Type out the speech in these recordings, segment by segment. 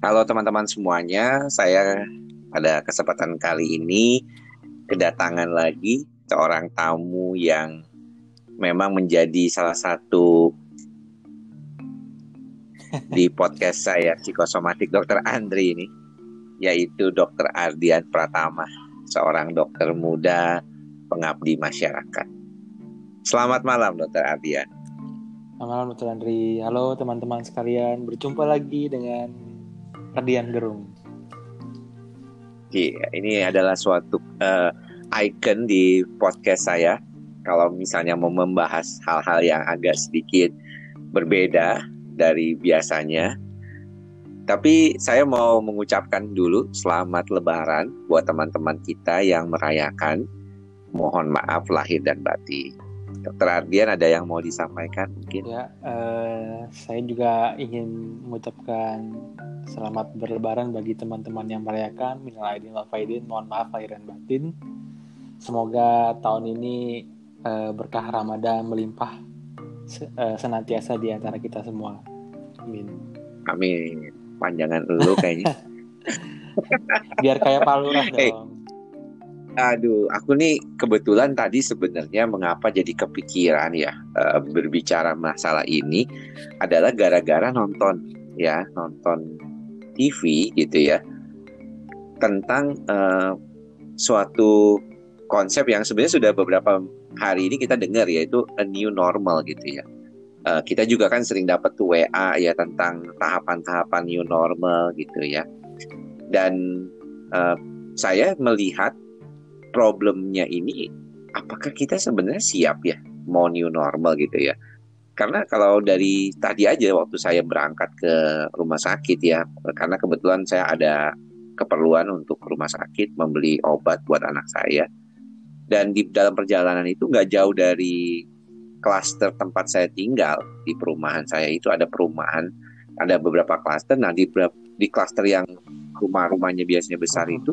Halo teman-teman semuanya, saya pada kesempatan kali ini kedatangan lagi seorang tamu yang memang menjadi salah satu di podcast saya psikosomatik Dokter Andri ini, yaitu Dokter Ardian Pratama, seorang dokter muda pengabdi masyarakat. Selamat malam Dokter Ardian. Selamat malam Dokter Andri. Halo teman-teman sekalian, berjumpa lagi dengan Radian Gerung. Iya, ini adalah suatu uh, icon di podcast saya. Kalau misalnya mau membahas hal-hal yang agak sedikit berbeda dari biasanya. Tapi saya mau mengucapkan dulu selamat lebaran buat teman-teman kita yang merayakan. Mohon maaf lahir dan batin. Dokter Ardian ada yang mau disampaikan mungkin? Ya, uh, saya juga ingin mengucapkan selamat berlebaran bagi teman-teman yang merayakan. Minal aidin wal faidin, mohon maaf lahir dan batin. Semoga tahun ini uh, berkah Ramadan melimpah uh, senantiasa di antara kita semua. Amin. Amin. Panjangan dulu kayaknya. Biar kayak palurah dong. Hey Aduh, aku nih kebetulan tadi sebenarnya mengapa jadi kepikiran ya uh, berbicara masalah ini adalah gara-gara nonton ya nonton TV gitu ya tentang uh, suatu konsep yang sebenarnya sudah beberapa hari ini kita dengar yaitu a new normal gitu ya. Uh, kita juga kan sering dapat WA ya tentang tahapan-tahapan new normal gitu ya. Dan uh, saya melihat problemnya ini apakah kita sebenarnya siap ya mau new normal gitu ya? Karena kalau dari tadi aja waktu saya berangkat ke rumah sakit ya karena kebetulan saya ada keperluan untuk rumah sakit membeli obat buat anak saya. Dan di dalam perjalanan itu nggak jauh dari klaster tempat saya tinggal di perumahan saya itu ada perumahan ada beberapa klaster. Nah di di klaster yang rumah-rumahnya biasanya besar itu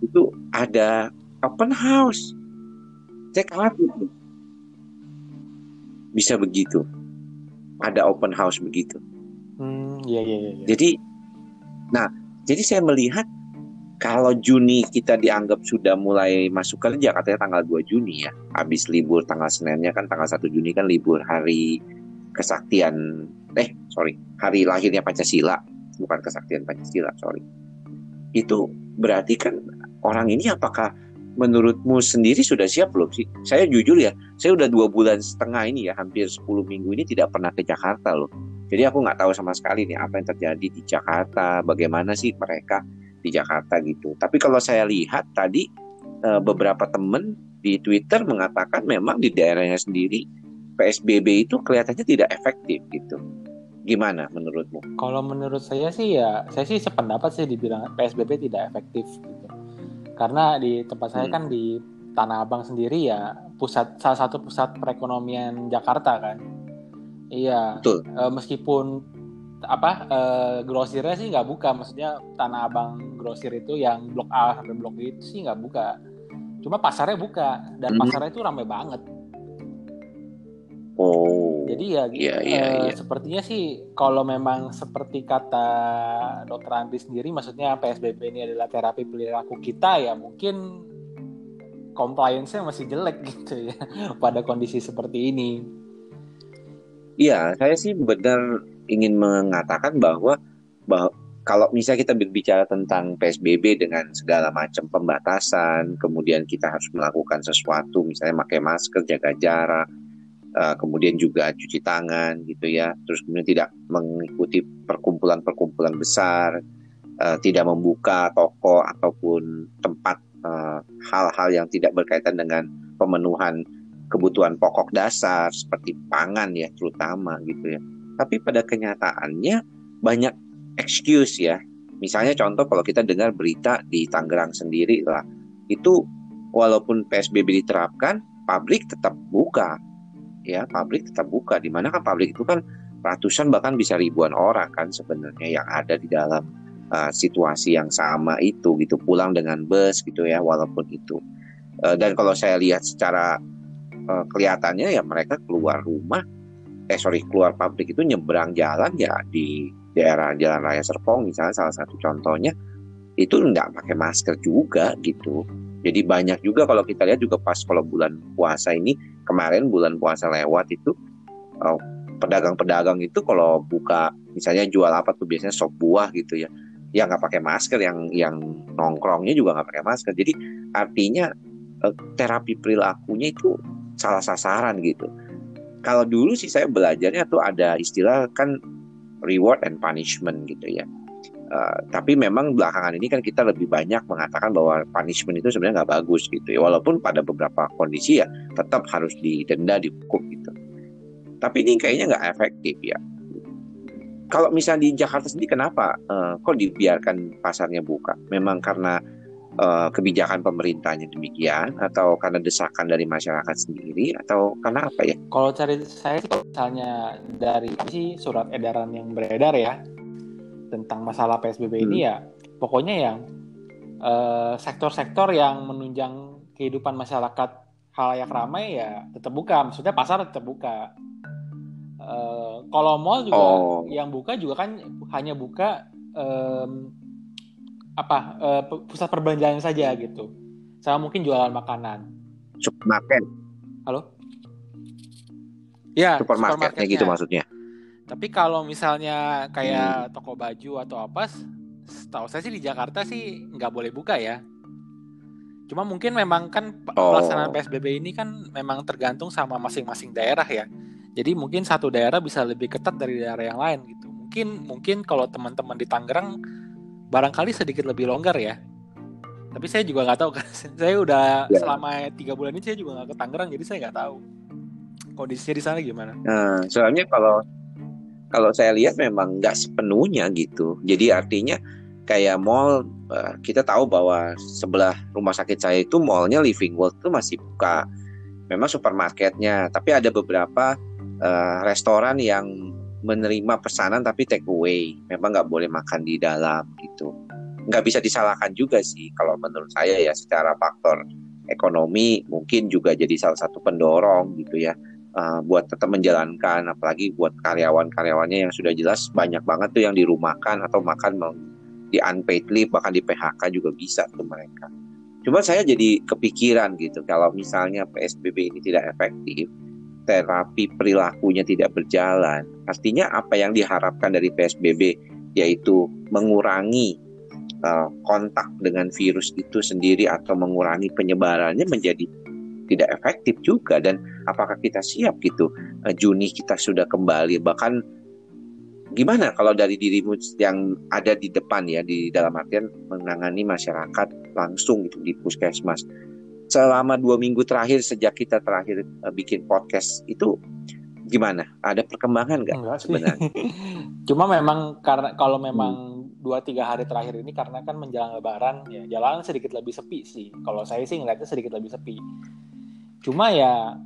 itu ada open house. Saya khawatir bisa begitu. Ada open house begitu. Hmm, iya, iya, iya. Jadi, nah, jadi saya melihat kalau Juni kita dianggap sudah mulai masuk kerja, katanya tanggal 2 Juni ya, habis libur tanggal Seninnya kan tanggal 1 Juni kan libur hari kesaktian, eh sorry, hari lahirnya Pancasila, bukan kesaktian Pancasila, sorry. Itu berarti kan orang ini apakah menurutmu sendiri sudah siap belum sih? Saya jujur ya, saya udah dua bulan setengah ini ya, hampir 10 minggu ini tidak pernah ke Jakarta loh. Jadi aku nggak tahu sama sekali nih apa yang terjadi di Jakarta, bagaimana sih mereka di Jakarta gitu. Tapi kalau saya lihat tadi eh, beberapa temen di Twitter mengatakan memang di daerahnya sendiri PSBB itu kelihatannya tidak efektif gitu. Gimana menurutmu? Kalau menurut saya sih ya, saya sih sependapat sih dibilang PSBB tidak efektif gitu karena di tempat saya hmm. kan di Tanah Abang sendiri ya pusat salah satu pusat perekonomian Jakarta kan iya Betul. E, meskipun apa e, grosirnya sih nggak buka maksudnya Tanah Abang grosir itu yang blok A sampai blok B itu sih nggak buka cuma pasarnya buka dan hmm. pasarnya itu ramai banget Oh. Jadi ya, yeah, yeah, uh, yeah. sepertinya sih kalau memang seperti kata Dokter Andri sendiri, maksudnya PSBB ini adalah terapi perilaku kita ya mungkin compliance-nya masih jelek gitu ya pada kondisi seperti ini. Iya, saya sih benar ingin mengatakan bahwa bahwa kalau misalnya kita berbicara tentang PSBB dengan segala macam pembatasan, kemudian kita harus melakukan sesuatu, misalnya pakai masker, jaga jarak, uh, kemudian juga cuci tangan gitu ya. Terus kemudian tidak mengikuti perkumpulan-perkumpulan besar uh, tidak membuka toko ataupun tempat eh, hal-hal uh, yang tidak berkaitan dengan pemenuhan kebutuhan pokok dasar seperti pangan ya terutama gitu ya. Tapi pada kenyataannya banyak excuse ya. Misalnya contoh kalau kita dengar berita di Tangerang sendiri lah itu walaupun PSBB diterapkan pabrik tetap buka ya pabrik tetap buka di mana kan pabrik itu kan ratusan bahkan bisa ribuan orang kan sebenarnya yang ada di dalam uh, situasi yang sama itu gitu pulang dengan bus gitu ya walaupun itu uh, dan kalau saya lihat secara uh, kelihatannya ya mereka keluar rumah eh sorry keluar pabrik itu nyebrang jalan ya di daerah Jalan Raya Serpong misalnya salah satu contohnya itu nggak pakai masker juga gitu. Jadi banyak juga kalau kita lihat juga pas kalau bulan puasa ini kemarin bulan puasa lewat itu oh, pedagang-pedagang itu kalau buka misalnya jual apa tuh biasanya sop buah gitu ya. Ya nggak pakai masker yang yang nongkrongnya juga nggak pakai masker. Jadi artinya eh, terapi perilakunya itu salah sasaran gitu. Kalau dulu sih saya belajarnya tuh ada istilah kan reward and punishment gitu ya Uh, tapi memang belakangan ini kan kita lebih banyak mengatakan bahwa punishment itu sebenarnya nggak bagus gitu ya. Walaupun pada beberapa kondisi ya tetap harus didenda, dihukum gitu. Tapi ini kayaknya nggak efektif ya. Kalau misalnya di Jakarta sendiri kenapa uh, kok dibiarkan pasarnya buka? Memang karena uh, kebijakan pemerintahnya demikian atau karena desakan dari masyarakat sendiri atau karena apa ya? Kalau cari saya misalnya dari sih surat edaran yang beredar ya tentang masalah PSBB hmm. ini ya pokoknya yang uh, sektor-sektor yang menunjang kehidupan masyarakat halayak ramai ya tetap buka. Maksudnya pasar tetap buka. Uh, kalau mall juga oh. yang buka juga kan hanya buka um, apa uh, pusat perbelanjaan saja gitu. Sama mungkin jualan makanan. Supermarket. Halo? Ya supermarketnya gitu maksudnya tapi kalau misalnya kayak hmm. toko baju atau apa, tahu saya sih di Jakarta sih nggak boleh buka ya. Cuma mungkin memang kan oh. pelaksanaan PSBB ini kan memang tergantung sama masing-masing daerah ya. Jadi mungkin satu daerah bisa lebih ketat dari daerah yang lain gitu. Mungkin mungkin kalau teman-teman di Tangerang barangkali sedikit lebih longgar ya. Tapi saya juga nggak tahu kan. saya udah ya. selama tiga bulan ini saya juga nggak ke Tangerang, jadi saya nggak tahu kondisinya di sana gimana. Nah, soalnya kalau kalau saya lihat memang nggak sepenuhnya gitu. Jadi artinya kayak mall eh, kita tahu bahwa sebelah rumah sakit saya itu mallnya Living World itu masih buka. Memang supermarketnya, tapi ada beberapa uh, restoran yang menerima pesanan tapi take away. Memang nggak boleh makan di dalam gitu. Nggak bisa disalahkan juga sih kalau menurut saya ya secara faktor ekonomi mungkin juga jadi salah satu pendorong gitu ya uh, buat tetap menjalankan apalagi buat karyawan-karyawannya yang sudah jelas banyak banget tuh yang dirumahkan atau makan di unpaid leave bahkan di PHK juga bisa tuh mereka. Cuma saya jadi kepikiran gitu kalau misalnya PSBB ini tidak efektif, terapi perilakunya tidak berjalan, artinya apa yang diharapkan dari PSBB yaitu mengurangi uh, kontak dengan virus itu sendiri atau mengurangi penyebarannya menjadi tidak efektif juga dan apakah kita siap gitu? Uh, Juni kita sudah kembali bahkan gimana kalau dari dirimu yang ada di depan ya di dalam artian menangani masyarakat langsung gitu di puskesmas. Selama dua minggu terakhir sejak kita terakhir uh, bikin podcast itu gimana? Ada perkembangan nggak sebenarnya? Cuma memang karena kalau memang hmm. dua tiga hari terakhir ini karena kan menjelang lebaran ya jalanan sedikit lebih sepi sih. Kalau saya sih ngeliatnya sedikit lebih sepi Cuma ya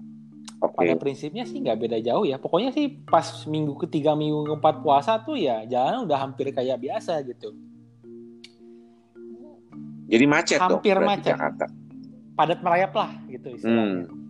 okay. pada prinsipnya sih nggak beda jauh ya. Pokoknya sih pas minggu ketiga, minggu keempat puasa tuh ya jalan udah hampir kayak biasa gitu. Jadi macet hampir dong, macet. Jakarta. Padat merayap lah gitu istilahnya. Hmm.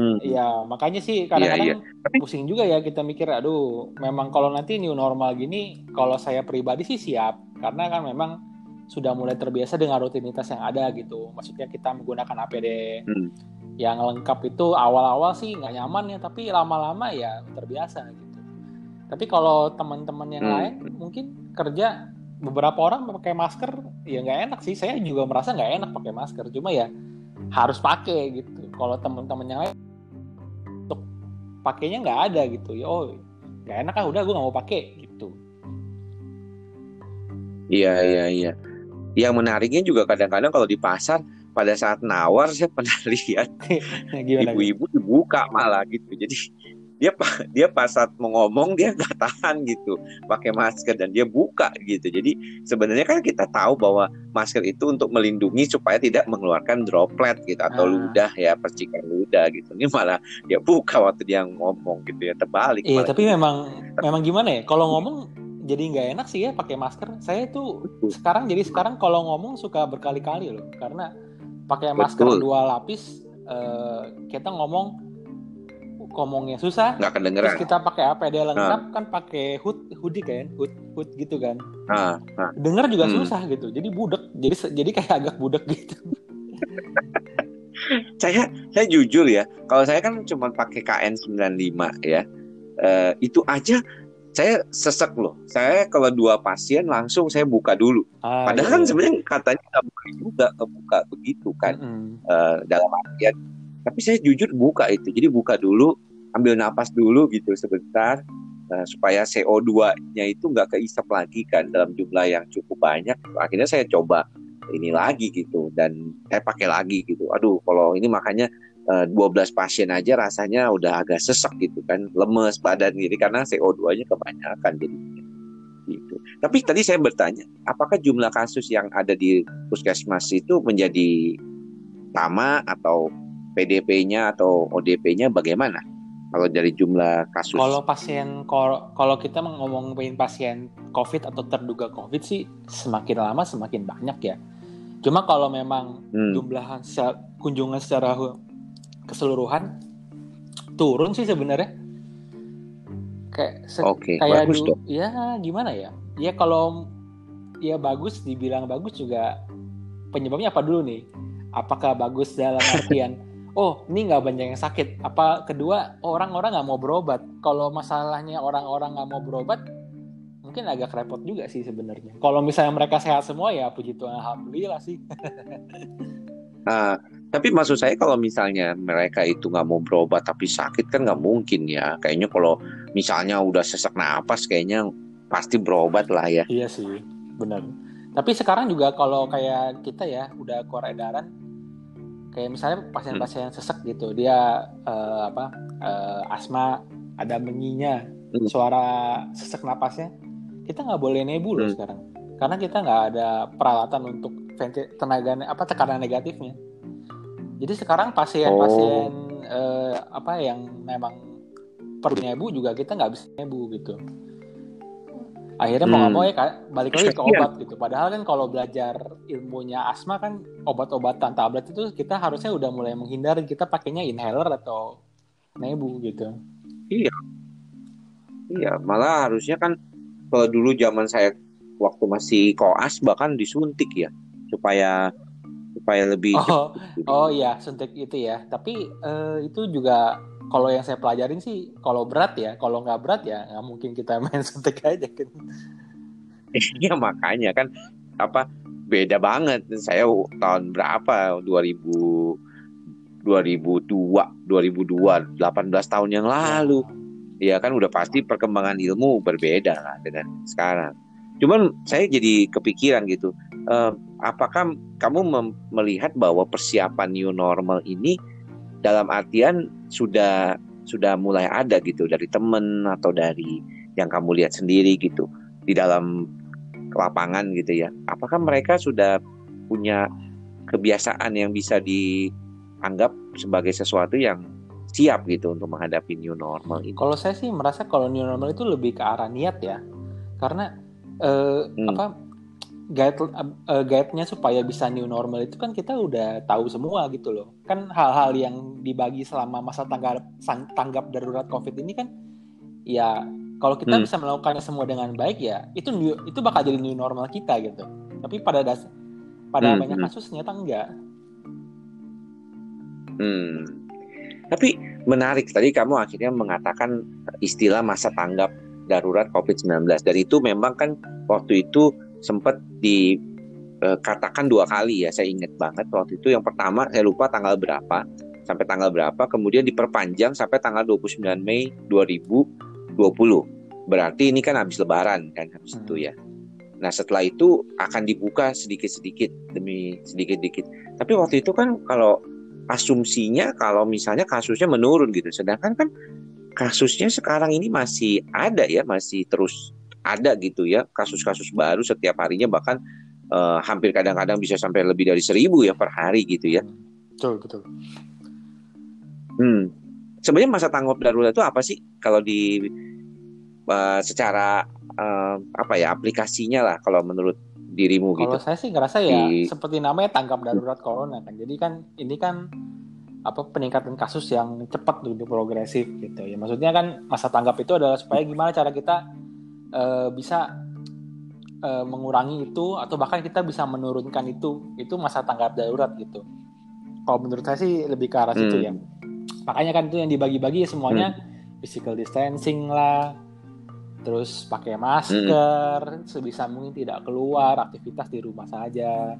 Hmm. Ya makanya sih kadang-kadang ya, ya. pusing juga ya kita mikir, aduh, memang kalau nanti new normal gini, kalau saya pribadi sih siap, karena kan memang sudah mulai terbiasa dengan rutinitas yang ada gitu. Maksudnya kita menggunakan APD, hmm yang lengkap itu awal-awal sih nggak nyaman ya tapi lama-lama ya terbiasa gitu. Tapi kalau teman-teman yang hmm. lain mungkin kerja beberapa orang pakai masker ya nggak enak sih. Saya juga merasa nggak enak pakai masker cuma ya harus pakai gitu. Kalau teman-teman yang lain untuk pakainya nggak ada gitu. Ya oh nggak enak ah udah gue nggak mau pakai gitu. Iya iya iya. Yang menariknya juga kadang-kadang kalau di pasar pada saat nawar saya pernah lihat ibu-ibu dibuka malah gitu. Jadi dia dia pas saat mau ngomong dia nggak tahan gitu pakai masker dan dia buka gitu. Jadi sebenarnya kan kita tahu bahwa masker itu untuk melindungi supaya tidak mengeluarkan droplet gitu atau ah. ludah ya percikan ludah gitu. Ini malah dia buka waktu dia ngomong gitu ya terbalik iya tapi gitu. memang memang gimana ya kalau ngomong jadi nggak enak sih ya pakai masker. Saya tuh sekarang jadi sekarang kalau ngomong suka berkali-kali loh karena pakai masker Betul. dua lapis uh, kita ngomong ngomongnya susah. Nggak kedengeran. Terus kita pakai APD lengkap kan pakai hood hoodie kan, hood hood gitu kan. Ah, ah. Denger juga Hmm. susah gitu. Jadi budek. Jadi jadi kayak agak budek gitu. Saya saya jujur ya, kalau saya kan cuma pakai KN95 ya. Eh, itu aja saya sesek loh. Saya kalau dua pasien langsung saya buka dulu. Ah, Padahal iya, kan iya. sebenarnya katanya nggak boleh juga kebuka begitu kan eh, dalam artian. Tapi saya jujur buka itu. Jadi buka dulu, ambil napas dulu gitu sebentar eh, supaya CO2-nya itu nggak keisap lagi kan dalam jumlah yang cukup banyak. Akhirnya saya coba ini lagi gitu dan saya pakai lagi gitu. Aduh, kalau ini makanya 12 pasien aja rasanya udah agak sesek gitu kan, lemes badan gitu karena CO2-nya kebanyakan jadinya. Gitu. Tapi tadi saya bertanya, apakah jumlah kasus yang ada di puskesmas itu menjadi sama atau PDP-nya atau ODP-nya bagaimana? Kalau dari jumlah kasus. Kalau pasien kalau kita ngomongin pasien COVID atau terduga COVID sih semakin lama semakin banyak ya. Cuma kalau memang Hmm. jumlah kunjungan secara keseluruhan turun sih sebenarnya. Kayak se- Oke, kayak bagus dulu dong. ya gimana ya? Ya kalau ya bagus dibilang bagus juga penyebabnya apa dulu nih? Apakah bagus dalam artian oh ini nggak banyak yang sakit? Apa kedua orang-orang nggak mau berobat? Kalau masalahnya orang-orang nggak mau berobat mungkin agak repot juga sih sebenarnya. Kalau misalnya mereka sehat semua ya puji Tuhan alhamdulillah sih. Nah, tapi maksud saya kalau misalnya mereka itu nggak mau berobat tapi sakit kan nggak mungkin ya. Kayaknya kalau misalnya udah sesak napas kayaknya pasti berobat lah ya. Iya sih, benar. Tapi sekarang juga kalau kayak kita ya udah keluar edaran, kayak misalnya pasien-pasien sesek gitu, dia eh, apa eh, asma, ada menyinya, Hmm. suara sesek napasnya, kita nggak boleh nebu loh Hmm. sekarang, karena kita nggak ada peralatan untuk tenaga apa tekanan negatifnya. Jadi sekarang pasien-pasien eh, apa yang memang perlu nebu juga kita nggak bisa nebu gitu. Akhirnya mau nggak Hmm. mau ya balik lagi ke obat gitu. Padahal kan kalau belajar ilmunya asma kan obat-obatan tablet itu kita harusnya udah mulai menghindari kita pakainya inhaler atau nebu gitu. Iya, malah harusnya kan kalau dulu zaman saya waktu masih koas bahkan disuntik ya supaya supaya lebih oh cepat gitu. oh iya suntik itu ya tapi eh, itu juga kalau yang saya pelajarin sih kalau berat ya kalau nggak berat ya nggak mungkin kita main suntik aja kan Iya makanya kan apa beda banget. Saya tahun berapa? 2000 2002, 2002, 18 tahun yang lalu. Ya kan udah pasti perkembangan ilmu berbeda lah dengan sekarang. Cuman saya jadi kepikiran gitu. eh, apakah kamu melihat bahwa persiapan new normal ini dalam artian sudah sudah mulai ada gitu dari temen atau dari yang kamu lihat sendiri gitu di dalam lapangan gitu ya. Apakah mereka sudah punya kebiasaan yang bisa dianggap sebagai sesuatu yang siap gitu untuk menghadapi new normal ini? Kalau saya sih merasa kalau new normal itu lebih ke arah niat ya, karena eh, Hmm. apa guide eh, guide-nya supaya bisa new normal itu kan kita udah tahu semua gitu loh. Kan hal-hal yang dibagi selama masa tanggap tanggap darurat COVID ini kan ya kalau kita Hmm. bisa melakukannya semua dengan baik ya itu new, itu bakal jadi new normal kita gitu. Tapi pada das pada Hmm, banyak hmm. kasus ternyata enggak. Hmm. Tapi menarik tadi kamu akhirnya mengatakan istilah masa tanggap darurat COVID-19 dan itu memang kan waktu itu sempat dikatakan dua kali ya saya ingat banget waktu itu yang pertama saya lupa tanggal berapa sampai tanggal berapa kemudian diperpanjang sampai tanggal 29 Mei 2020 berarti ini kan habis lebaran kan habis Hmm. itu ya nah setelah itu akan dibuka sedikit-sedikit demi sedikit-sedikit tapi waktu itu kan kalau asumsinya kalau misalnya kasusnya menurun gitu. Sedangkan kan kasusnya sekarang ini masih ada ya, masih terus ada gitu ya kasus-kasus baru setiap harinya bahkan eh, hampir kadang-kadang bisa sampai lebih dari seribu ya per hari gitu ya. Betul betul. Hmm. Sebenarnya masa tanggap darurat itu apa sih kalau di eh, secara eh, apa ya aplikasinya lah kalau menurut dirimu gitu? Kalau saya sih ngerasa ya Di- seperti namanya tanggap darurat corona kan. Jadi kan ini kan apa peningkatan kasus yang cepat gitu progresif gitu ya maksudnya kan masa tanggap itu adalah supaya gimana cara kita uh, bisa uh, mengurangi itu atau bahkan kita bisa menurunkan itu itu masa tanggap darurat gitu kalau menurut saya sih lebih ke arah hmm. situ ya makanya kan itu yang dibagi-bagi semuanya hmm. physical distancing lah terus pakai masker hmm. sebisa mungkin tidak keluar aktivitas di rumah saja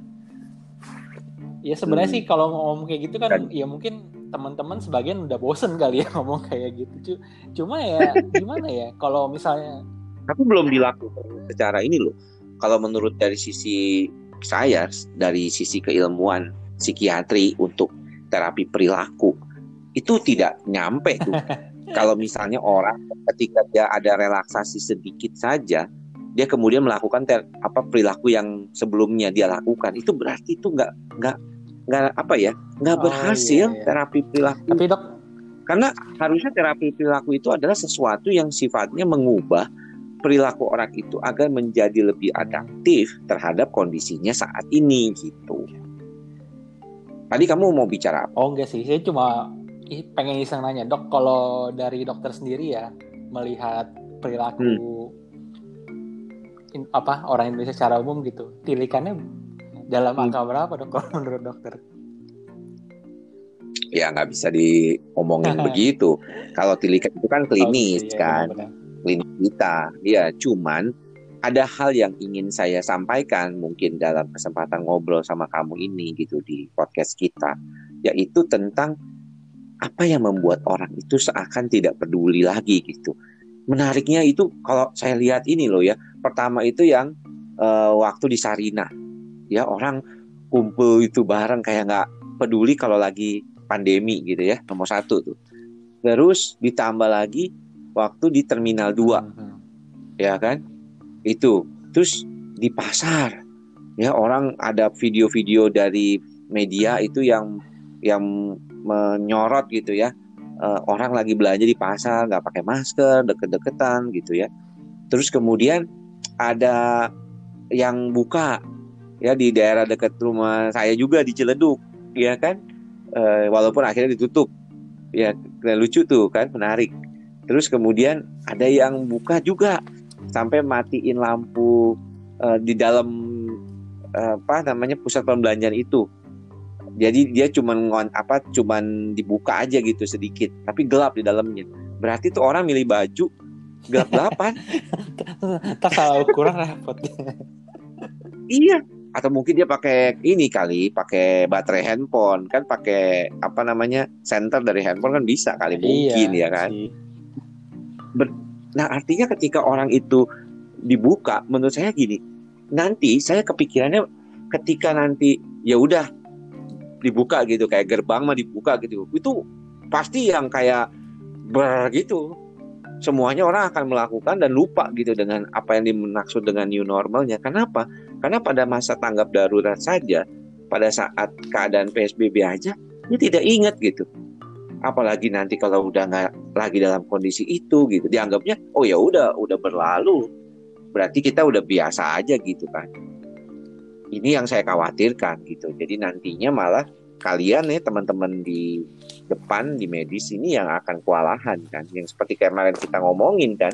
ya sebenarnya hmm. sih kalau ngomong kayak gitu kan, kan ya mungkin teman-teman sebagian udah bosen kali ya ngomong kayak gitu. Cuma ya gimana ya kalau misalnya tapi belum dilakukan secara ini loh. Kalau menurut dari sisi saya dari sisi keilmuan psikiatri untuk terapi perilaku itu tidak nyampe tuh. Kalau misalnya orang ketika dia ada relaksasi sedikit saja dia kemudian melakukan ter, apa perilaku yang sebelumnya dia lakukan itu berarti itu nggak nggak nggak apa ya nggak oh, berhasil iya, iya. terapi perilaku tapi dok karena harusnya terapi perilaku itu adalah sesuatu yang sifatnya mengubah perilaku orang itu agar menjadi lebih adaptif terhadap kondisinya saat ini gitu. Tadi kamu mau bicara apa? Oh enggak sih, saya cuma pengen iseng nanya dok kalau dari dokter sendiri ya melihat perilaku hmm. In, apa orang Indonesia secara umum gitu, tilikannya dalam hmm. angka berapa dok kalau menurut dokter? Ya nggak bisa diomongin begitu. Kalau tilikan itu kan klinis oh, iya, kan. Benar klinik kita. Ya, cuman ada hal yang ingin saya sampaikan mungkin dalam kesempatan ngobrol sama kamu ini gitu di podcast kita, yaitu tentang apa yang membuat orang itu seakan tidak peduli lagi gitu. Menariknya itu kalau saya lihat ini loh ya, pertama itu yang uh, waktu di Sarina, ya orang kumpul itu bareng kayak nggak peduli kalau lagi pandemi gitu ya, nomor satu tuh. Terus ditambah lagi waktu di Terminal 2. Hmm. Ya kan? Itu. Terus di pasar. Ya, orang ada video-video dari media itu yang yang menyorot gitu ya. Uh, orang lagi belanja di pasar nggak pakai masker, deket-deketan gitu ya. Terus kemudian ada yang buka ya di daerah dekat rumah saya juga di Ciledug, ya kan? Uh, walaupun akhirnya ditutup. Ya, lucu tuh kan, menarik. Terus kemudian ada yang buka juga sampai matiin lampu uh, di dalam uh, apa namanya pusat perbelanjaan itu. Jadi dia cuma apa cuman dibuka aja gitu sedikit, tapi gelap di dalamnya. Berarti tuh orang milih baju gelap-gelapan. Tak salah ukuran repot. iya, atau mungkin dia pakai ini kali pakai baterai handphone kan pakai apa namanya center dari handphone kan bisa kali mungkin iya, ya kan sih. Ber, nah artinya ketika orang itu dibuka, menurut saya gini, nanti saya kepikirannya ketika nanti ya udah dibuka gitu kayak gerbang mah dibuka gitu, itu pasti yang kayak ber gitu semuanya orang akan melakukan dan lupa gitu dengan apa yang dimaksud dengan new normalnya. Kenapa? Karena pada masa tanggap darurat saja, pada saat keadaan PSBB aja, ini tidak ingat gitu apalagi nanti kalau udah nggak lagi dalam kondisi itu gitu dianggapnya oh ya udah udah berlalu berarti kita udah biasa aja gitu kan ini yang saya khawatirkan gitu jadi nantinya malah kalian nih teman-teman di depan di medis ini yang akan kewalahan kan yang seperti kemarin kita ngomongin kan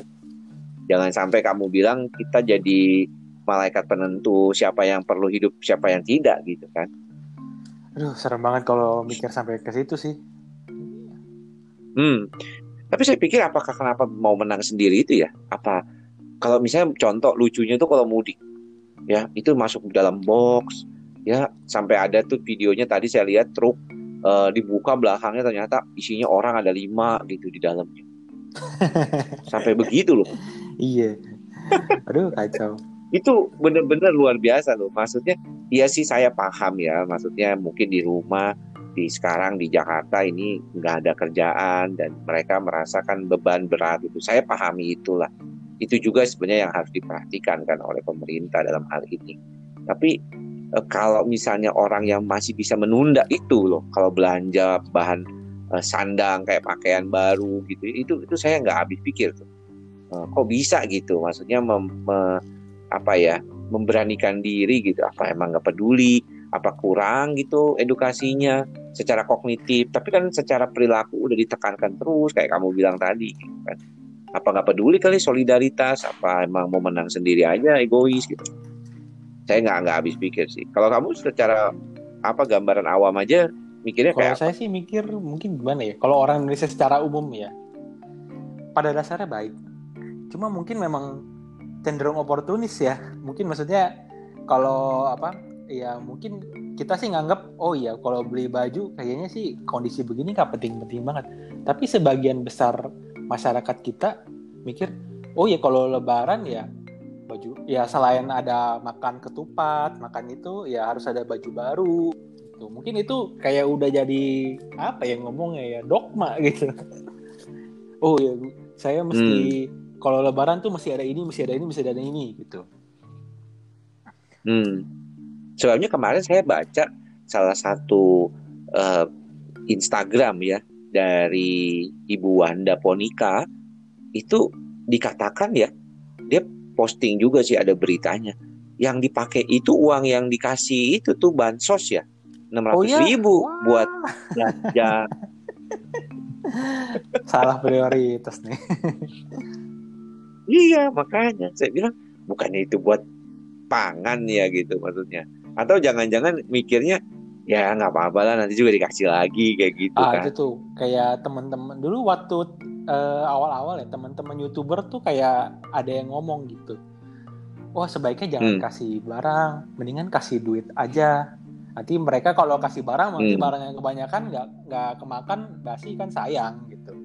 jangan sampai kamu bilang kita jadi malaikat penentu siapa yang perlu hidup siapa yang tidak gitu kan aduh serem banget kalau mikir sampai ke situ sih Hmm. Tapi saya pikir apakah kenapa mau menang sendiri itu ya? Apa kalau misalnya contoh lucunya itu kalau mudik ya itu masuk dalam box ya sampai ada tuh videonya tadi saya lihat truk uh, dibuka belakangnya ternyata isinya orang ada lima gitu di dalamnya. Sampai begitu loh. Iya. Aduh kacau. Itu bener-bener luar biasa loh. Maksudnya iya sih saya paham ya. Maksudnya mungkin di rumah di sekarang di Jakarta ini nggak ada kerjaan dan mereka merasakan beban berat itu. Saya pahami itulah. Itu juga sebenarnya yang harus diperhatikan kan oleh pemerintah dalam hal ini. Tapi e, kalau misalnya orang yang masih bisa menunda itu loh kalau belanja bahan e, sandang kayak pakaian baru gitu itu itu saya nggak habis pikir tuh. E, kok bisa gitu? Maksudnya mem, me, apa ya memberanikan diri gitu. Apa emang nggak peduli? Apa kurang gitu edukasinya? Secara kognitif tapi kan secara perilaku udah ditekankan terus kayak kamu bilang tadi gitu kan. Apa nggak peduli kali solidaritas? Apa emang mau menang sendiri aja egois gitu saya nggak nggak habis pikir sih kalau kamu secara apa gambaran awam aja mikirnya Kalau kayak saya sih mikir mungkin gimana ya? Kalau orang Indonesia secara umum ya, pada dasarnya baik. Cuma mungkin memang cenderung oportunis ya. Mungkin maksudnya kalau apa? Ya mungkin kita sih nganggap oh iya kalau beli baju kayaknya sih kondisi begini nggak penting-penting banget. Tapi sebagian besar masyarakat kita mikir oh ya kalau lebaran ya baju ya selain ada makan ketupat, makan itu ya harus ada baju baru gitu. Mungkin itu kayak udah jadi apa ya ngomongnya ya dogma gitu. Oh ya, saya mesti kalau lebaran tuh mesti ada ini, mesti ada ini, mesti ada ini gitu. Hmm. Soalnya kemarin saya baca salah satu eh, Instagram ya dari Ibu Wanda Ponika itu dikatakan ya dia posting juga sih ada beritanya yang dipakai itu uang yang dikasih itu tuh bansos ya enam Oh ratus ya? ribu Wah. buat belanja Salah prioritas nih. iya makanya saya bilang bukannya itu buat pangan ya gitu maksudnya atau jangan-jangan mikirnya ya nggak apa-apa lah nanti juga dikasih lagi kayak gitu ah kan itu tuh kayak teman-teman dulu waktu eh, awal-awal ya teman-teman youtuber tuh kayak ada yang ngomong gitu. Wah sebaiknya jangan Hmm. kasih barang, mendingan kasih duit aja. Nanti mereka kalau kasih barang, nanti Hmm. barang yang kebanyakan nggak nggak kemakan basi kan sayang gitu.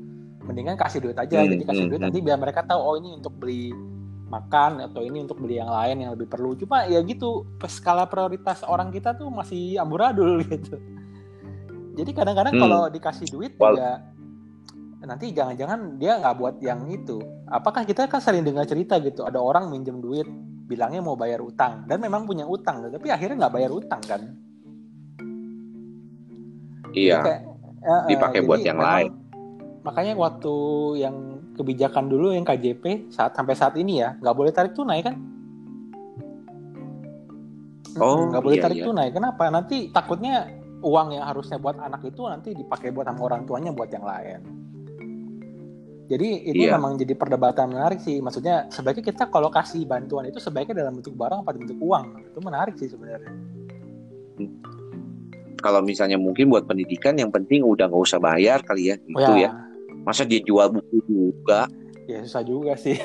Mendingan kasih duit aja, Hmm, jadi kasih hmm, duit hmm. nanti biar mereka tahu oh ini untuk beli makan atau ini untuk beli yang lain yang lebih perlu. Cuma ya gitu, skala prioritas orang kita tuh masih amburadul gitu. Jadi kadang-kadang Hmm. kalau dikasih duit Wal- juga nanti jangan-jangan dia nggak buat yang itu. Apakah kita kan sering dengar cerita gitu, ada orang minjem duit bilangnya mau bayar utang dan memang punya utang, tapi akhirnya nggak bayar utang kan? iya Jadi kayak, eh, eh, dipakai buat jadi yang memang- lain. Makanya waktu yang kebijakan dulu yang KJP saat sampai saat ini ya nggak boleh tarik tunai kan? Oh, nggak boleh iya, tarik iya. tunai. Kenapa? Nanti takutnya uang yang harusnya buat anak itu nanti dipakai buat sama orang tuanya buat yang lain. Jadi ini Iya. memang jadi perdebatan menarik sih. Maksudnya sebaiknya kita kalau kasih bantuan itu sebaiknya dalam bentuk barang atau bentuk uang. Itu menarik sih sebenarnya. kalau misalnya mungkin buat pendidikan yang penting udah nggak usah bayar kali ya Oh gitu ya masa dia jual buku juga ya susah juga sih.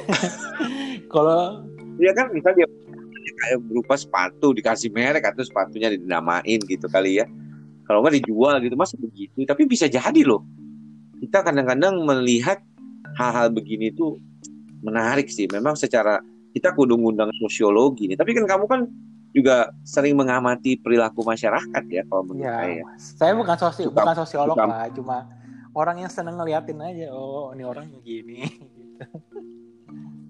kalau ya kan bisa dia kayak berupa sepatu dikasih merek atau sepatunya dinamain gitu kali ya kalau nggak dijual gitu masa begitu tapi bisa jadi loh kita kadang-kadang melihat hal-hal begini tuh menarik sih memang secara kita kudu ngundang sosiologi nih tapi kan kamu kan juga sering mengamati perilaku masyarakat ya kalau menurut ya saya saya bukan sosi Suka- bukan sosiolog suka- lah, cuma orang yang seneng ngeliatin aja. Oh ini orang begini.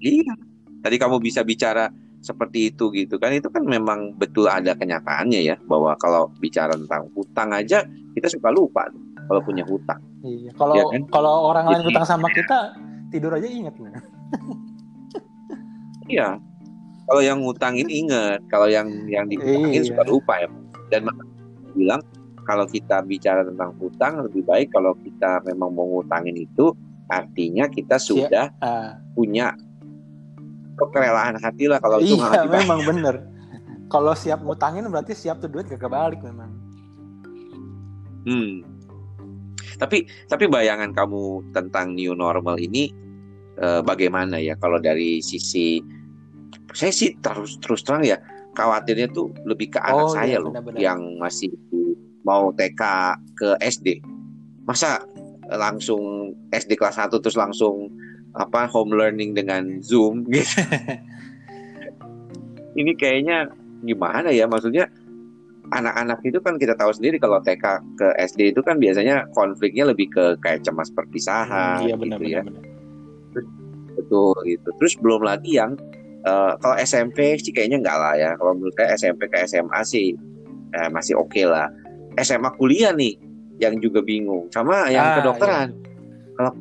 Iya. Tadi kamu bisa bicara seperti itu gitu kan itu kan memang betul ada kenyataannya ya bahwa kalau bicara tentang hutang aja kita suka lupa tuh kalau punya hutang. Iya. Kalau Iya kan? kalau orang lain Jadi- utang sama kita tidur aja inget. Iya. Kalau yang ngutangin inget, kalau yang yang dihutangin Iya. suka lupa ya. Dan bilang kalau kita bicara tentang hutang lebih baik kalau kita memang mau ngutangin itu artinya kita sudah Ah, punya kerelaan hati lah kalau itu iya memang bener. Kalau siap ngutangin berarti siap tuh duit gak kebalik memang. Hmm. Tapi tapi bayangan kamu tentang new normal ini eh, bagaimana ya kalau dari sisi saya sih terus terus terang ya khawatirnya tuh lebih ke anak Oh, saya iya, loh benar-benar. yang masih mau TK ke SD. Masa langsung SD kelas 1 terus langsung apa home learning dengan Zoom gitu. Ini kayaknya gimana ya maksudnya anak-anak itu kan kita tahu sendiri kalau TK ke SD itu kan biasanya konfliknya lebih ke kayak cemas perpisahan iya gitu benar ya. benar. benar. Betul gitu. Terus belum lagi yang eh, kalau SMP sih kayaknya enggak lah ya. Kalau menurut saya SMP ke SMA sih eh, masih oke lah. SMA kuliah nih yang juga bingung sama yang Ah, kedokteran. Kalau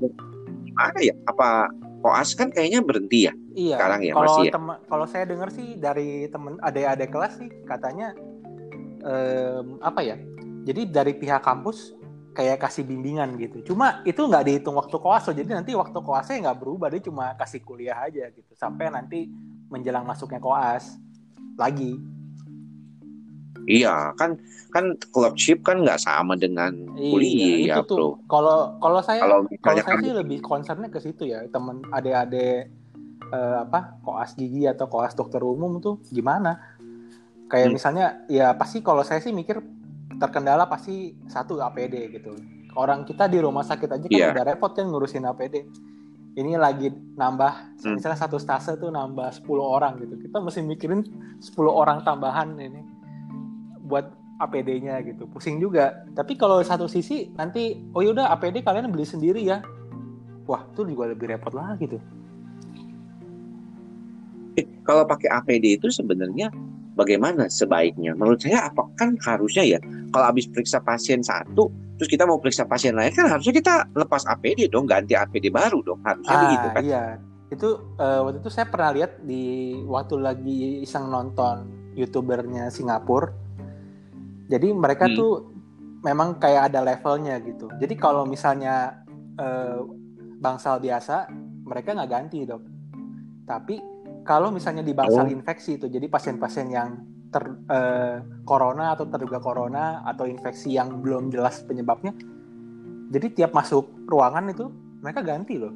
gimana ya? Apa koas kan kayaknya berhenti ya? Iya. Sekarang ya, kalau masih ya? kalau saya dengar sih dari temen adik-adik kelas sih katanya um, apa ya? Jadi dari pihak kampus kayak kasih bimbingan gitu. Cuma itu nggak dihitung waktu koas. Jadi nanti waktu koasnya nggak berubah, dia cuma kasih kuliah aja gitu. Sampai nanti menjelang masuknya koas lagi. Iya, kan kan clerkship kan nggak sama dengan kuliah iya, ya, itu tuh. bro. Kalau kalau saya Kalau saya sih lebih concernnya ke situ ya, temen adik-adik eh, apa koas gigi atau koas dokter umum tuh gimana? Kayak Hmm. misalnya ya pasti kalau saya sih mikir terkendala pasti satu APD gitu. Orang kita di rumah sakit aja kan Iya. udah repot kan ngurusin APD. Ini lagi nambah Hmm. misalnya satu stase tuh nambah 10 orang gitu. Kita mesti mikirin 10 orang tambahan ini buat APD-nya gitu. Pusing juga. Tapi kalau satu sisi nanti oh yaudah APD kalian beli sendiri ya. Wah, itu juga lebih repot lagi tuh. Eh, kalau pakai APD itu sebenarnya bagaimana sebaiknya? Menurut saya apa kan harusnya ya kalau habis periksa pasien satu terus kita mau periksa pasien lain kan harusnya kita lepas APD dong, ganti APD baru dong. Harusnya begitu kan? iya. Itu eh, waktu itu saya pernah lihat di waktu lagi iseng nonton youtubernya Singapura. Jadi mereka Hmm. tuh memang kayak ada levelnya gitu. Jadi kalau misalnya eh, bangsal biasa, mereka nggak ganti dok. Tapi kalau misalnya di bangsal Oh. infeksi itu, jadi pasien-pasien yang ter eh, corona atau terduga corona atau infeksi yang belum jelas penyebabnya, jadi tiap masuk ruangan itu mereka ganti loh.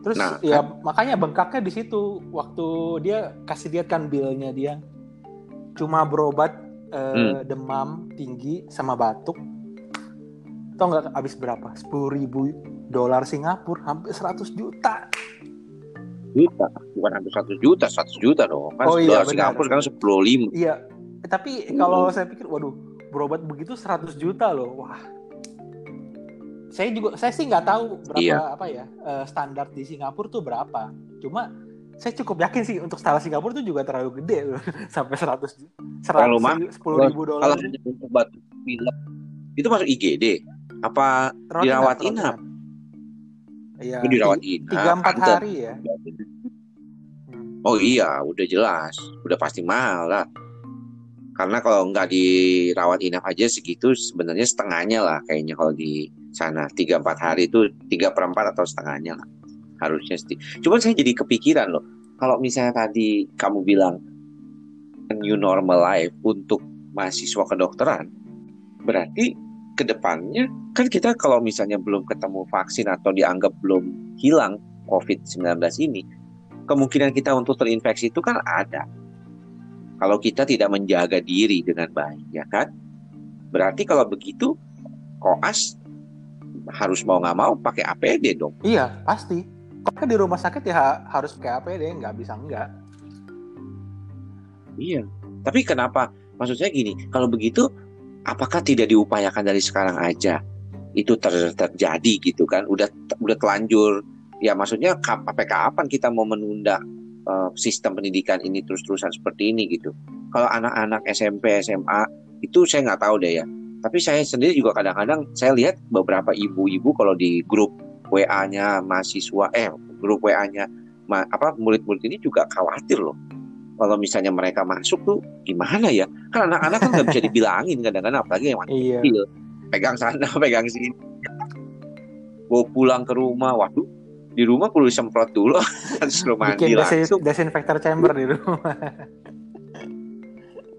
Terus Nah, ya makanya bengkaknya di situ waktu dia kasih lihat kan bilnya dia cuma berobat eh, demam tinggi sama batuk. Tau nggak habis berapa? 10.000 ribu dolar Singapura, hampir 100 juta. Juta, bukan hampir satu juta, satu juta dong. Kan Oh iya. Singapura sekarang sepuluh lima. Iya, tapi kalau saya pikir, waduh, berobat begitu 100 juta loh, wah. Saya juga, saya sih nggak tahu berapa Iya. apa ya eh, standar di Singapura tuh berapa. Cuma saya cukup yakin sih untuk standar Singapura tuh juga terlalu gede loh, sampai 100 ju- Terlalu mahal. 100 sepuluh ribu Kalau dolar. batuk pilek itu masuk IGD apa Rawat dirawat rawat inap? Iya. itu dirawat inap? Tiga empat hari ya. Hmm. Oh iya, udah jelas, udah pasti mahal lah. Karena kalau nggak dirawat inap aja segitu sebenarnya setengahnya lah kayaknya kalau di sana tiga empat hari itu tiga perempat atau setengahnya lah harusnya sih. Cuman saya jadi kepikiran loh, kalau misalnya tadi kamu bilang new normal life untuk mahasiswa kedokteran, berarti ke depannya kan kita kalau misalnya belum ketemu vaksin atau dianggap belum hilang COVID-19 ini, kemungkinan kita untuk terinfeksi itu kan ada. Kalau kita tidak menjaga diri dengan baik, ya kan? Berarti kalau begitu, koas harus mau nggak mau pakai APD dong. Iya, pasti. Kalau di rumah sakit ya ha- harus kayak APD, nggak bisa enggak. Iya. Tapi kenapa? Maksud saya gini, kalau begitu, apakah tidak diupayakan dari sekarang aja? Itu ter- terjadi gitu kan? Udah udah telanjur. Ya maksudnya sampai kapan kita mau menunda eh, sistem pendidikan ini terus-terusan seperti ini gitu? Kalau anak-anak SMP, SMA itu saya nggak tahu deh ya. Tapi saya sendiri juga kadang-kadang saya lihat beberapa ibu-ibu kalau di grup WA-nya mahasiswa, eh grup WA-nya apa murid-murid ini juga khawatir loh kalau misalnya mereka masuk tuh gimana ya? Kan anak-anak kan nggak bisa dibilangin kadang-kadang apalagi yang masih Iya. kecil. Pegang sana, pegang sini. Bawa pulang ke rumah, waduh di rumah perlu disemprot dulu, suruh mandi Bikin desin- desinfektor chamber di rumah.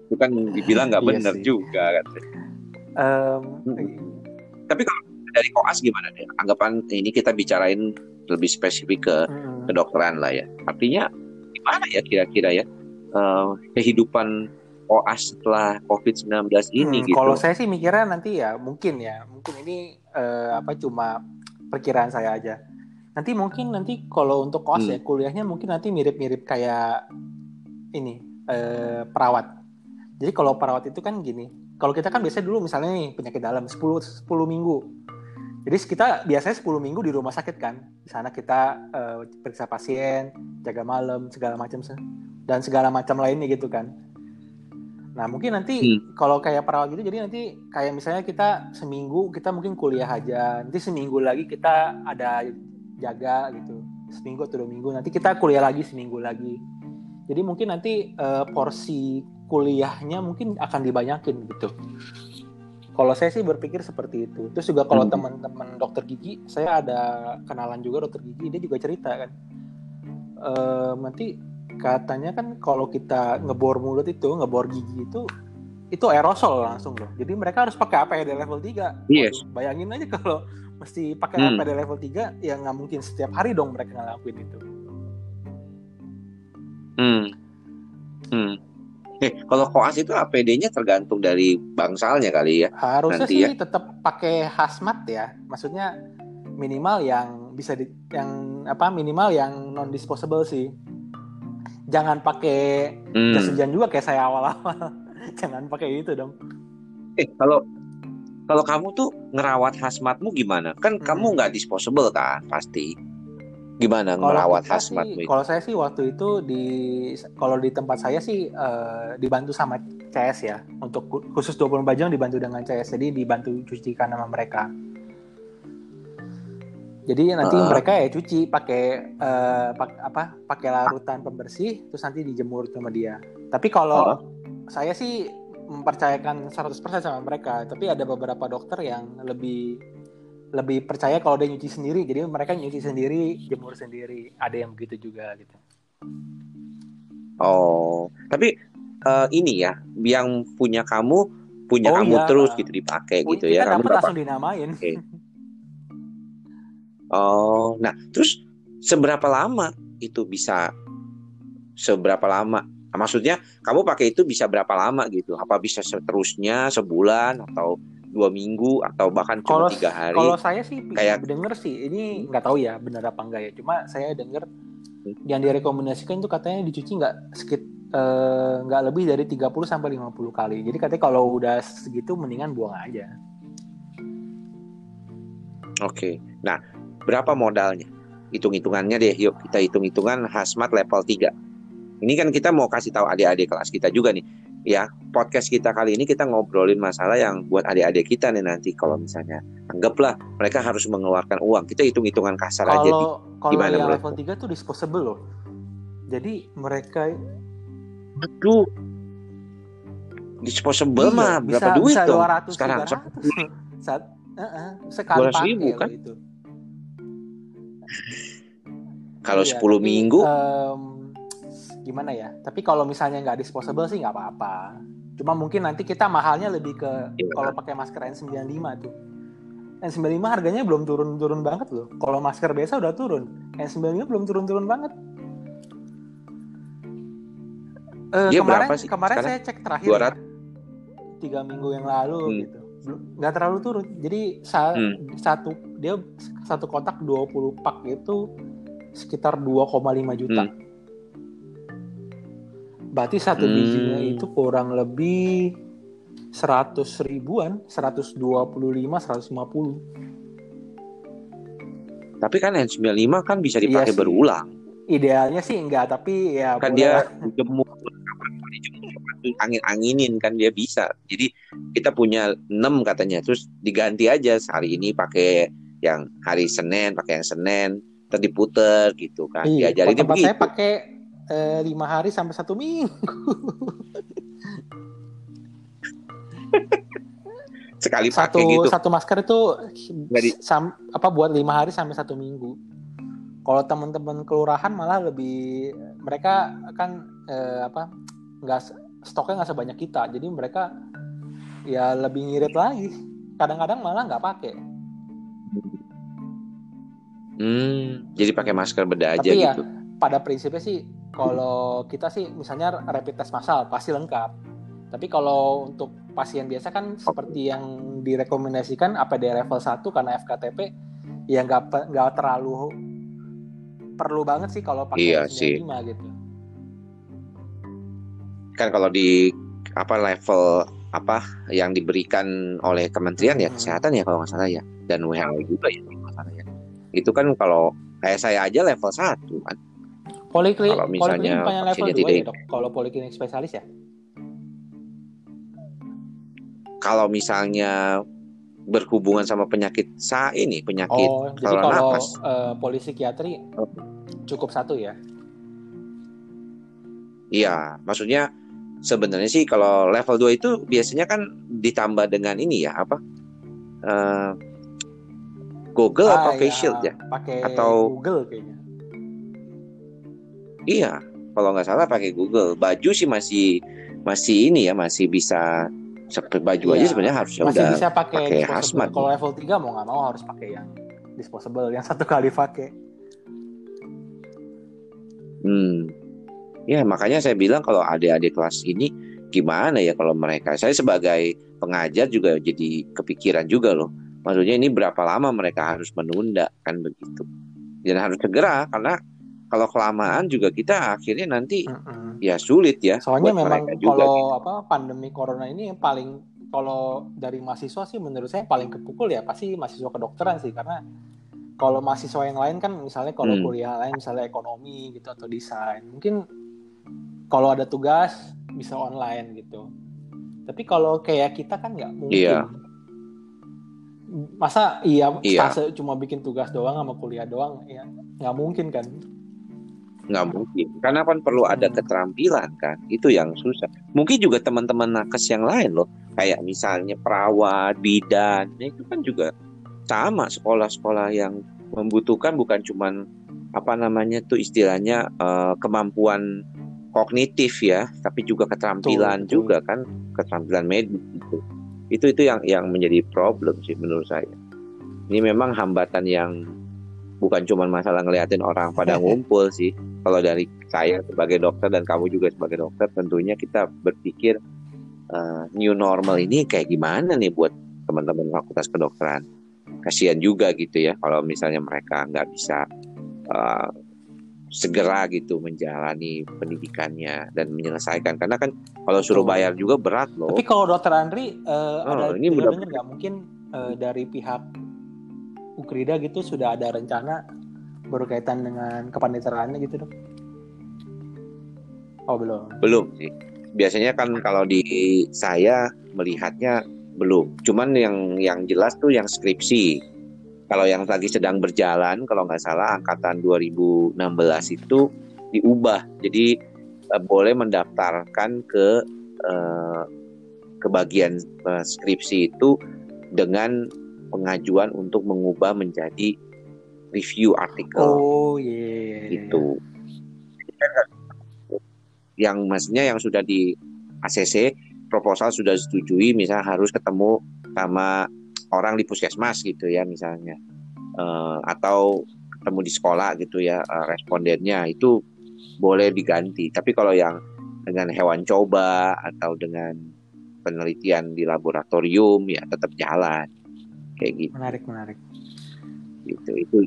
Itu kan dibilang nggak Iya bener sih. juga kan. Em, Tapi kalau dari koas gimana deh? Anggapan ini kita bicarain lebih spesifik ke mm, kedokteran lah ya. Artinya gimana ya kira-kira ya eh, kehidupan koas setelah COVID-19 ini Hmm, gitu? Kalau saya sih mikirnya nanti ya mungkin ya, mungkin ini eh, apa cuma perkiraan saya aja. Nanti mungkin nanti kalau untuk koas Hmm. ya kuliahnya mungkin nanti mirip-mirip kayak ini eh, perawat. Jadi kalau perawat itu kan gini, kalau kita kan biasanya dulu misalnya nih penyakit dalam 10 10 minggu. Jadi kita biasanya 10 minggu di rumah sakit kan. Di sana kita eh, periksa pasien, jaga malam, segala macam dan segala macam lainnya gitu kan. Nah mungkin nanti kalau kayak perawat gitu, jadi nanti kayak misalnya kita seminggu kita mungkin kuliah aja, nanti seminggu lagi kita ada jaga gitu, seminggu atau dua minggu, nanti kita kuliah lagi seminggu lagi. Jadi mungkin nanti eh, porsi kuliahnya mungkin akan dibanyakin gitu. Kalau saya sih berpikir seperti itu. Terus juga kalau Hmm. teman-teman dokter gigi, saya ada kenalan juga dokter gigi, dia juga cerita kan. Eh, nanti katanya kan kalau kita ngebor mulut itu, ngebor gigi itu itu aerosol langsung loh. Jadi mereka harus pakai APD level 3. Yes. Waduh, bayangin aja kalau mesti pakai Hmm. APD level 3 ya nggak mungkin setiap hari dong mereka ngelakuin itu. Hmm. Hmm. Eh, kalau koas itu APD-nya tergantung dari bangsalnya kali ya. Harusnya Nanti sih ya. tetap pakai hazmat ya. Maksudnya minimal yang bisa di yang apa minimal yang non disposable sih. Jangan pakai Hmm. jas hujan juga kayak saya awal-awal. Jangan pakai itu dong. Eh, kalau kalau kamu tuh ngerawat hazmatmu gimana? Kan Hmm. kamu nggak disposable kan, pasti. Gimana Kalau ngerawat hazmatmu kalau saya sih waktu itu di kalau di tempat saya sih eh, dibantu sama CS ya. Untuk khusus 24 jam dibantu dengan CS. Jadi dibantu cucikan sama mereka. Jadi nanti Ah. mereka ya cuci pakai eh, pak- apa? Pakai larutan pembersih terus nanti dijemur sama dia. Tapi kalau Ah. saya sih mempercayakan 100% sama mereka, tapi ada beberapa dokter yang lebih lebih percaya kalau dia nyuci sendiri. Jadi mereka nyuci sendiri, jemur sendiri. Ada yang begitu juga gitu. Oh, tapi eh, ini ya, yang punya kamu punya Oh, kamu iya. terus gitu dipakai gitu ya. Kamu dapat langsung dinamain. Oke. Oh, nah terus seberapa lama itu bisa seberapa lama? Maksudnya kamu pakai itu bisa berapa lama gitu? Apa bisa seterusnya sebulan atau dua minggu atau bahkan cuma Kalau tiga hari? kalau saya sih Kayak- denger sih ini nggak tahu ya benar apa enggak ya. Cuma saya denger yang direkomendasikan itu katanya dicuci nggak sekit eh, nggak lebih dari 30 sampai 50 kali. Jadi katanya kalau udah segitu mendingan buang aja. Oke. Nah, berapa modalnya? Hitung-hitungannya deh. Yuk kita hitung-hitungan hazmat level 3. Ini kan kita mau kasih tahu adik-adik kelas kita juga nih. Ya, podcast kita kali ini kita ngobrolin masalah yang buat adik-adik kita nih nanti kalau misalnya anggaplah mereka harus mengeluarkan uang. Kita hitung-hitungan kasar aja nih. Kalau kalau Gimana yang level 3 tuh disposable loh. Jadi mereka Aduh. Disposable Iya, mah berapa bisa, duit bisa dong 200 sekarang? 300. Saat uh-uh, sekali 200 pakai ribu, loh kan? itu. Kalau Iya, 10 tapi, minggu em, gimana ya? Tapi kalau misalnya nggak disposable sih nggak apa-apa. Cuma mungkin nanti kita mahalnya lebih ke Iya. kalau pakai masker N95 tuh. N95 harganya belum turun-turun banget loh. Kalau masker biasa udah turun. N95 belum turun-turun banget. Dia kemarin berapa sih kemarin sekarang? saya cek terakhir 200? ya, tiga minggu yang lalu Hmm. gitu. Nggak terlalu turun. Jadi sa- Hmm. satu dia satu kotak 20 pak itu sekitar 2,5 juta. Hmm. Berarti satu Hmm. bijinya itu kurang lebih 100 ribuan, 125, 150. Tapi kan N95 kan bisa Iya dipakai sih. berulang. Idealnya sih enggak, tapi ya Kan dia lah. Dijemur dijemur angin-anginin kan dia bisa. Jadi kita punya 6 katanya terus diganti aja hari ini pakai yang hari Senin pakai yang Senin terus diputer gitu kan. Iya, Diajarin kalau tempat begitu. saya pakai eh, lima hari sampai satu minggu. Sekali Satu pakai gitu. satu masker itu Nggak di- sam- apa buat lima hari sampai satu minggu. Kalau teman-teman kelurahan malah lebih mereka kan eh, apa nggak stoknya nggak sebanyak kita, jadi mereka ya lebih ngirit lagi. Kadang-kadang malah nggak pakai. Hmm, jadi pakai masker beda aja Tapi ya, gitu. pada prinsipnya sih kalau kita sih misalnya rapid test massal pasti lengkap. Tapi kalau untuk pasien biasa kan seperti yang direkomendasikan APD level 1 karena FKTP ya nggak nggak terlalu perlu banget sih kalau Iya pakai sih. 95 gitu. Kan kalau di apa level apa yang diberikan oleh Kementerian ya. Kesehatan ya kalau nggak salah ya dan WHO juga ya kalau nggak salah ya. Itu kan kalau kayak saya aja level 1 kan. Poliklinik Kalau misalnya poliklinik level pasiennya 2 ya, tidak- Dok? Kalau poliklinik spesialis ya? Kalau misalnya berhubungan sama penyakit sa ini penyakit Oh, jadi kalau napas. eh, polipsikiatri cukup satu ya? Iya, maksudnya sebenarnya sih kalau level 2 itu biasanya kan ditambah dengan ini ya apa? Uh, Google ah, apa ya, face shield ya? pakai atau Google kayaknya. Iya kalau nggak salah pakai Google. Baju sih masih masih ini ya masih bisa seperti baju iya, aja sebenarnya harusnya masih udah bisa pakai, pakai hazmat. Kalau level 3 mau nggak mau harus pakai yang disposable yang satu kali pakai. Hmm ya makanya saya bilang kalau adik-adik kelas ini gimana ya kalau mereka saya sebagai pengajar juga jadi kepikiran juga loh maksudnya ini berapa lama mereka harus menunda kan begitu dan harus segera karena kalau kelamaan juga kita akhirnya nanti mm -hmm. ya sulit ya soalnya memang juga, kalau gitu. apa pandemi corona ini yang paling kalau dari mahasiswa sih menurut saya paling kepukul ya pasti mahasiswa kedokteran sih karena kalau mahasiswa yang lain kan misalnya kalau hmm. kuliah lain misalnya ekonomi gitu atau desain mungkin kalau ada tugas bisa online gitu tapi kalau kayak kita kan nggak mungkin iya. masa iya, iya. cuma bikin tugas doang sama kuliah doang ya nggak mungkin kan nggak mungkin karena kan perlu ada hmm. keterampilan kan itu yang susah mungkin juga teman-teman nakes yang lain loh kayak misalnya perawat bidan ya itu kan juga sama sekolah-sekolah yang membutuhkan bukan cuman apa namanya tuh istilahnya uh, kemampuan kognitif ya, tapi juga keterampilan betul, juga kan, keterampilan medis itu. Itu itu yang yang menjadi problem sih menurut saya. Ini memang hambatan yang bukan cuma masalah ngeliatin orang pada ngumpul sih. Kalau dari saya sebagai dokter dan kamu juga sebagai dokter, tentunya kita berpikir uh, new normal ini kayak gimana nih buat teman-teman fakultas kedokteran. Kasihan juga gitu ya kalau misalnya mereka nggak bisa uh, segera gitu menjalani pendidikannya dan menyelesaikan karena kan kalau suruh bayar juga berat loh. Tapi kalau dokter Andri uh, oh, ada ini benar nggak mungkin uh, dari pihak Ukrida gitu sudah ada rencana berkaitan dengan kepaniteraannya gitu dok? Oh belum. Belum sih. Biasanya kan kalau di saya melihatnya belum. Cuman yang yang jelas tuh yang skripsi kalau yang lagi sedang berjalan kalau nggak salah angkatan 2016 itu diubah. Jadi uh, boleh mendaftarkan ke uh, ke bagian uh, skripsi itu dengan pengajuan untuk mengubah menjadi review artikel. Oh iya yeah. itu yang maksudnya yang sudah di ACC proposal sudah disetujui misalnya harus ketemu sama orang di puskesmas gitu ya misalnya. Uh, atau ketemu di sekolah gitu ya uh, respondennya itu boleh diganti. Tapi kalau yang dengan hewan coba atau dengan penelitian di laboratorium ya tetap jalan. Kayak gitu. Menarik menarik. Gitu. Itu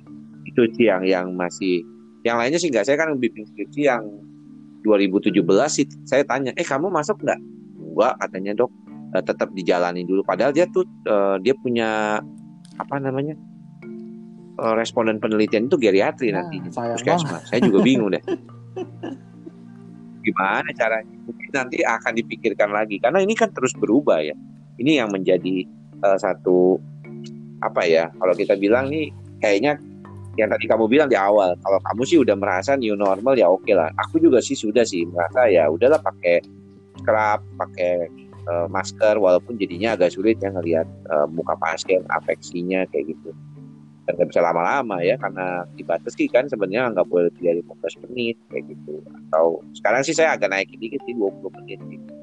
itu sih yang yang masih yang lainnya sih nggak saya kan bimbing skripsi yang 2017 sih. Saya tanya eh kamu masuk nggak enggak katanya dok uh, tetap dijalani dulu. Padahal dia tuh uh, dia punya apa namanya uh, responden penelitian itu geriatri nah, nantinya. puskesmas saya juga bingung deh. Gimana caranya? Mungkin nanti akan dipikirkan lagi. Karena ini kan terus berubah ya. Ini yang menjadi uh, satu apa ya kalau kita bilang nih kayaknya yang tadi kamu bilang di awal kalau kamu sih udah merasa new normal ya oke okay lah. Aku juga sih sudah sih merasa ya udahlah pakai scrub pakai uh, masker walaupun jadinya agak sulit ya ngelihat uh, muka pasien afeksinya kayak gitu. Dan nggak bisa lama-lama ya karena dibatasi kan sebenarnya nggak boleh lebih dari 15 menit kayak gitu. Atau sekarang sih saya agak naikin dikit sih 20 menit gitu.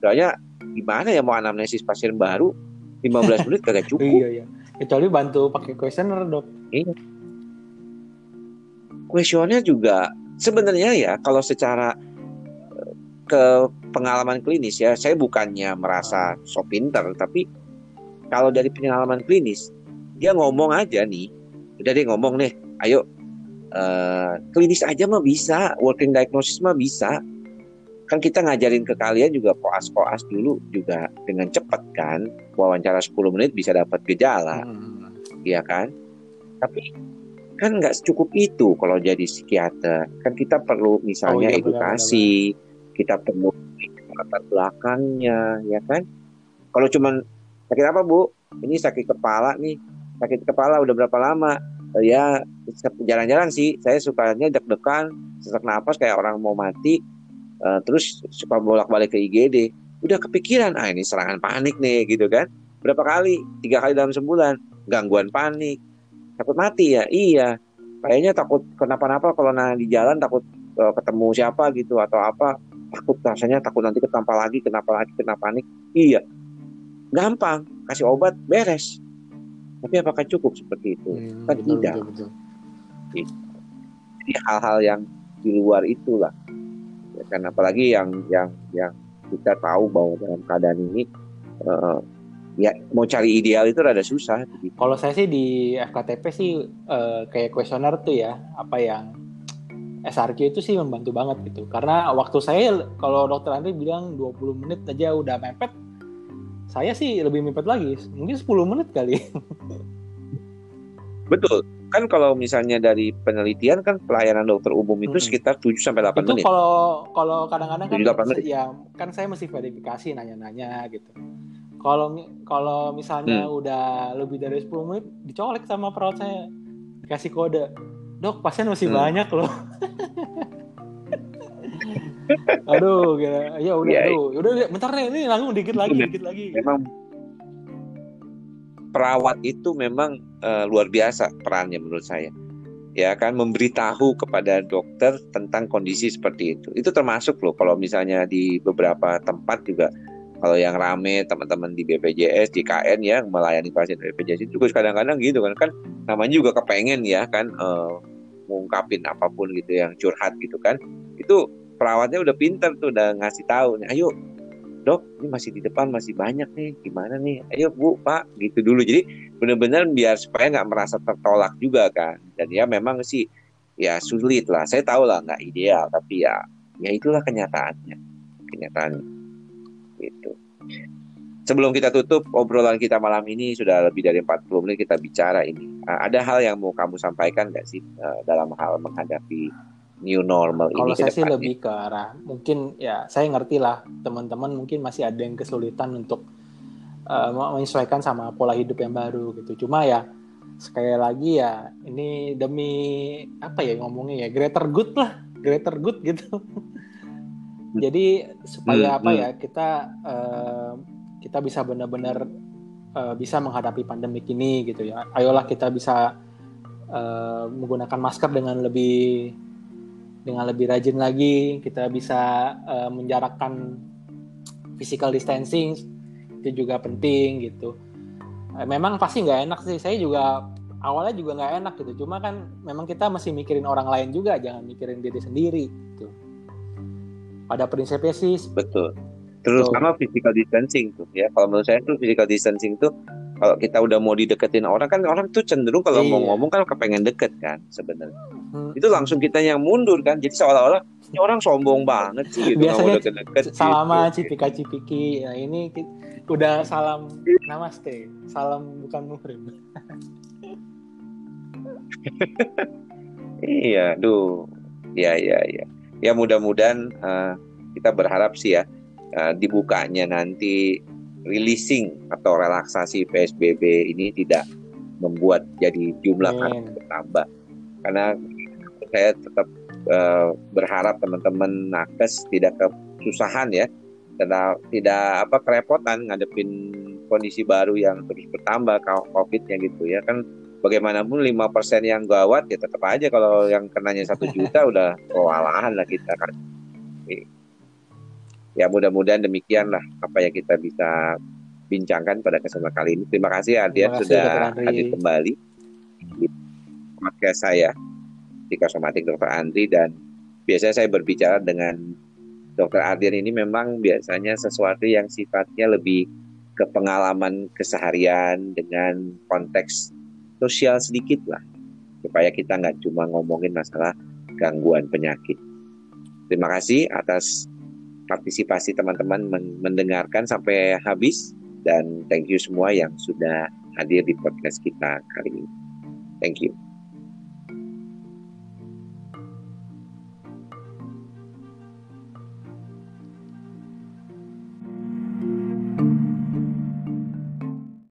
soalnya gimana ya mau anamnesis pasien baru 15 menit kagak cukup. Iya iya. Kecuali bantu pakai kuesioner dok. Iya. Kuesioner juga sebenarnya ya kalau secara ke pengalaman klinis ya, saya bukannya merasa so pinter, tapi kalau dari pengalaman klinis, dia ngomong aja nih, udah dia ngomong nih, ayo uh, klinis aja mah bisa, working diagnosis mah bisa. Kan kita ngajarin ke kalian juga koas-koas dulu juga dengan cepat kan, wawancara 10 menit bisa dapat gejala, hmm. ya kan? Tapi kan nggak cukup itu kalau jadi psikiater, kan kita perlu misalnya oh, iya, edukasi. Benar, benar kita perlu latar belakangnya ya kan? Kalau cuman sakit apa bu? Ini sakit kepala nih. Sakit kepala udah berapa lama? Ya jarang-jarang sih. Saya sukanya deg-degan sesak nafas kayak orang mau mati. Uh, terus suka bolak-balik ke IGD udah kepikiran ah ini serangan panik nih gitu kan? Berapa kali? Tiga kali dalam sebulan. Gangguan panik. Takut mati ya? Iya. Kayaknya takut kenapa-napa kalau nah di jalan takut uh, ketemu siapa gitu atau apa takut rasanya takut nanti kenapa lagi kenapa lagi kenapa panik iya. Gampang kasih obat beres. Tapi apakah cukup seperti itu? Hmm, kan betul, tidak. betul, betul. jadi hal-hal yang di luar itulah. Ya kan apalagi yang yang yang kita tahu bahwa dalam keadaan ini uh, ya mau cari ideal itu rada susah. Kalau saya sih di FKTP sih uh, kayak kuesioner tuh ya apa yang SRQ itu sih membantu banget gitu. Karena waktu saya kalau dokter Andri bilang 20 menit aja udah mepet, saya sih lebih mepet lagi. Mungkin 10 menit kali. Betul. Kan kalau misalnya dari penelitian kan pelayanan dokter umum itu hmm. sekitar 7 sampai 8 itu menit. Itu kalau kalau kadang-kadang kan ya kan saya mesti verifikasi nanya-nanya gitu. Kalau kalau misalnya hmm. udah lebih dari 10 menit dicolek sama perawat saya dikasih kode. Dok, pasien masih hmm. banyak loh. aduh, gila. Ya udah, ya, aduh. Udah, bentar nih, ini langsung dikit lagi, dikit lagi. Memang perawat itu memang uh, luar biasa perannya menurut saya ya kan memberitahu kepada dokter tentang kondisi seperti itu itu termasuk loh kalau misalnya di beberapa tempat juga kalau yang rame teman-teman di BPJS di KN ya melayani pasien BPJS itu juga kadang-kadang gitu kan kan namanya juga kepengen ya kan uh, apa pun gitu yang curhat gitu kan. Itu perawatnya udah pinter tuh udah ngasih tahu nih ayo dok ini masih di depan masih banyak nih gimana nih? Ayo bu pak gitu dulu. Jadi benar-benar biar supaya nggak merasa tertolak juga kan. Dan ya memang sih ya sulit lah. Saya tahu lah nggak ideal tapi ya ya itulah kenyataannya. Kenyataan itu sebelum kita tutup obrolan kita malam ini sudah lebih dari 40 menit kita bicara ini ada hal yang mau kamu sampaikan nggak sih eh, dalam hal menghadapi new normal Kalau ini saya sih lebih ke arah mungkin ya saya ngerti lah teman-teman mungkin masih ada yang kesulitan untuk uh, menyesuaikan sama pola hidup yang baru gitu. Cuma ya sekali lagi ya ini demi apa ya ngomongnya ya greater good lah, greater good gitu. Jadi supaya hmm, apa hmm. ya kita uh, kita bisa benar-benar uh, bisa menghadapi pandemi ini gitu ya. Ayolah kita bisa uh, menggunakan masker dengan lebih dengan lebih rajin lagi. Kita bisa uh, menjarakkan physical distancing itu juga penting gitu. Uh, memang pasti nggak enak sih. Saya juga awalnya juga nggak enak gitu. Cuma kan memang kita masih mikirin orang lain juga jangan mikirin diri sendiri gitu pada prinsipnya sih. Betul. Terus so, sama physical distancing tuh ya. Kalau menurut saya tuh physical distancing tuh kalau kita udah mau dideketin orang kan orang tuh cenderung kalau iya. mau ngomong kan kepengen deket kan sebenarnya. Hmm. itu langsung kita yang mundur kan. Jadi seolah-olah ini orang sombong banget sih gitu. Biasanya deket -deket, salama gitu. cipika cipiki. Ya ini udah salam namaste. Salam bukan muhrim. Iya duh. Ya ya ya ya mudah-mudahan uh, kita berharap sih ya uh, dibukanya nanti releasing atau relaksasi PSBB ini tidak membuat jadi jumlah kasus bertambah. Karena saya tetap uh, berharap teman-teman nakes tidak kesusahan ya tidak tidak apa kerepotan ngadepin kondisi baru yang terus bertambah COVID-nya gitu ya. Kan bagaimanapun lima persen yang gawat ya tetap aja kalau yang kenanya satu juta udah kewalahan lah kita kan ya mudah-mudahan demikianlah apa yang kita bisa bincangkan pada kesempatan kali ini. Terima kasih Ardian sudah hadir kembali di podcast saya di Kosomatik Dr. Andri dan biasanya saya berbicara dengan Dr. Ardian ini memang biasanya sesuatu yang sifatnya lebih ke pengalaman keseharian dengan konteks sosial sedikit lah supaya kita nggak cuma ngomongin masalah gangguan penyakit. Terima kasih atas partisipasi teman-teman mendengarkan sampai habis dan thank you semua yang sudah hadir di podcast kita kali ini. Thank you.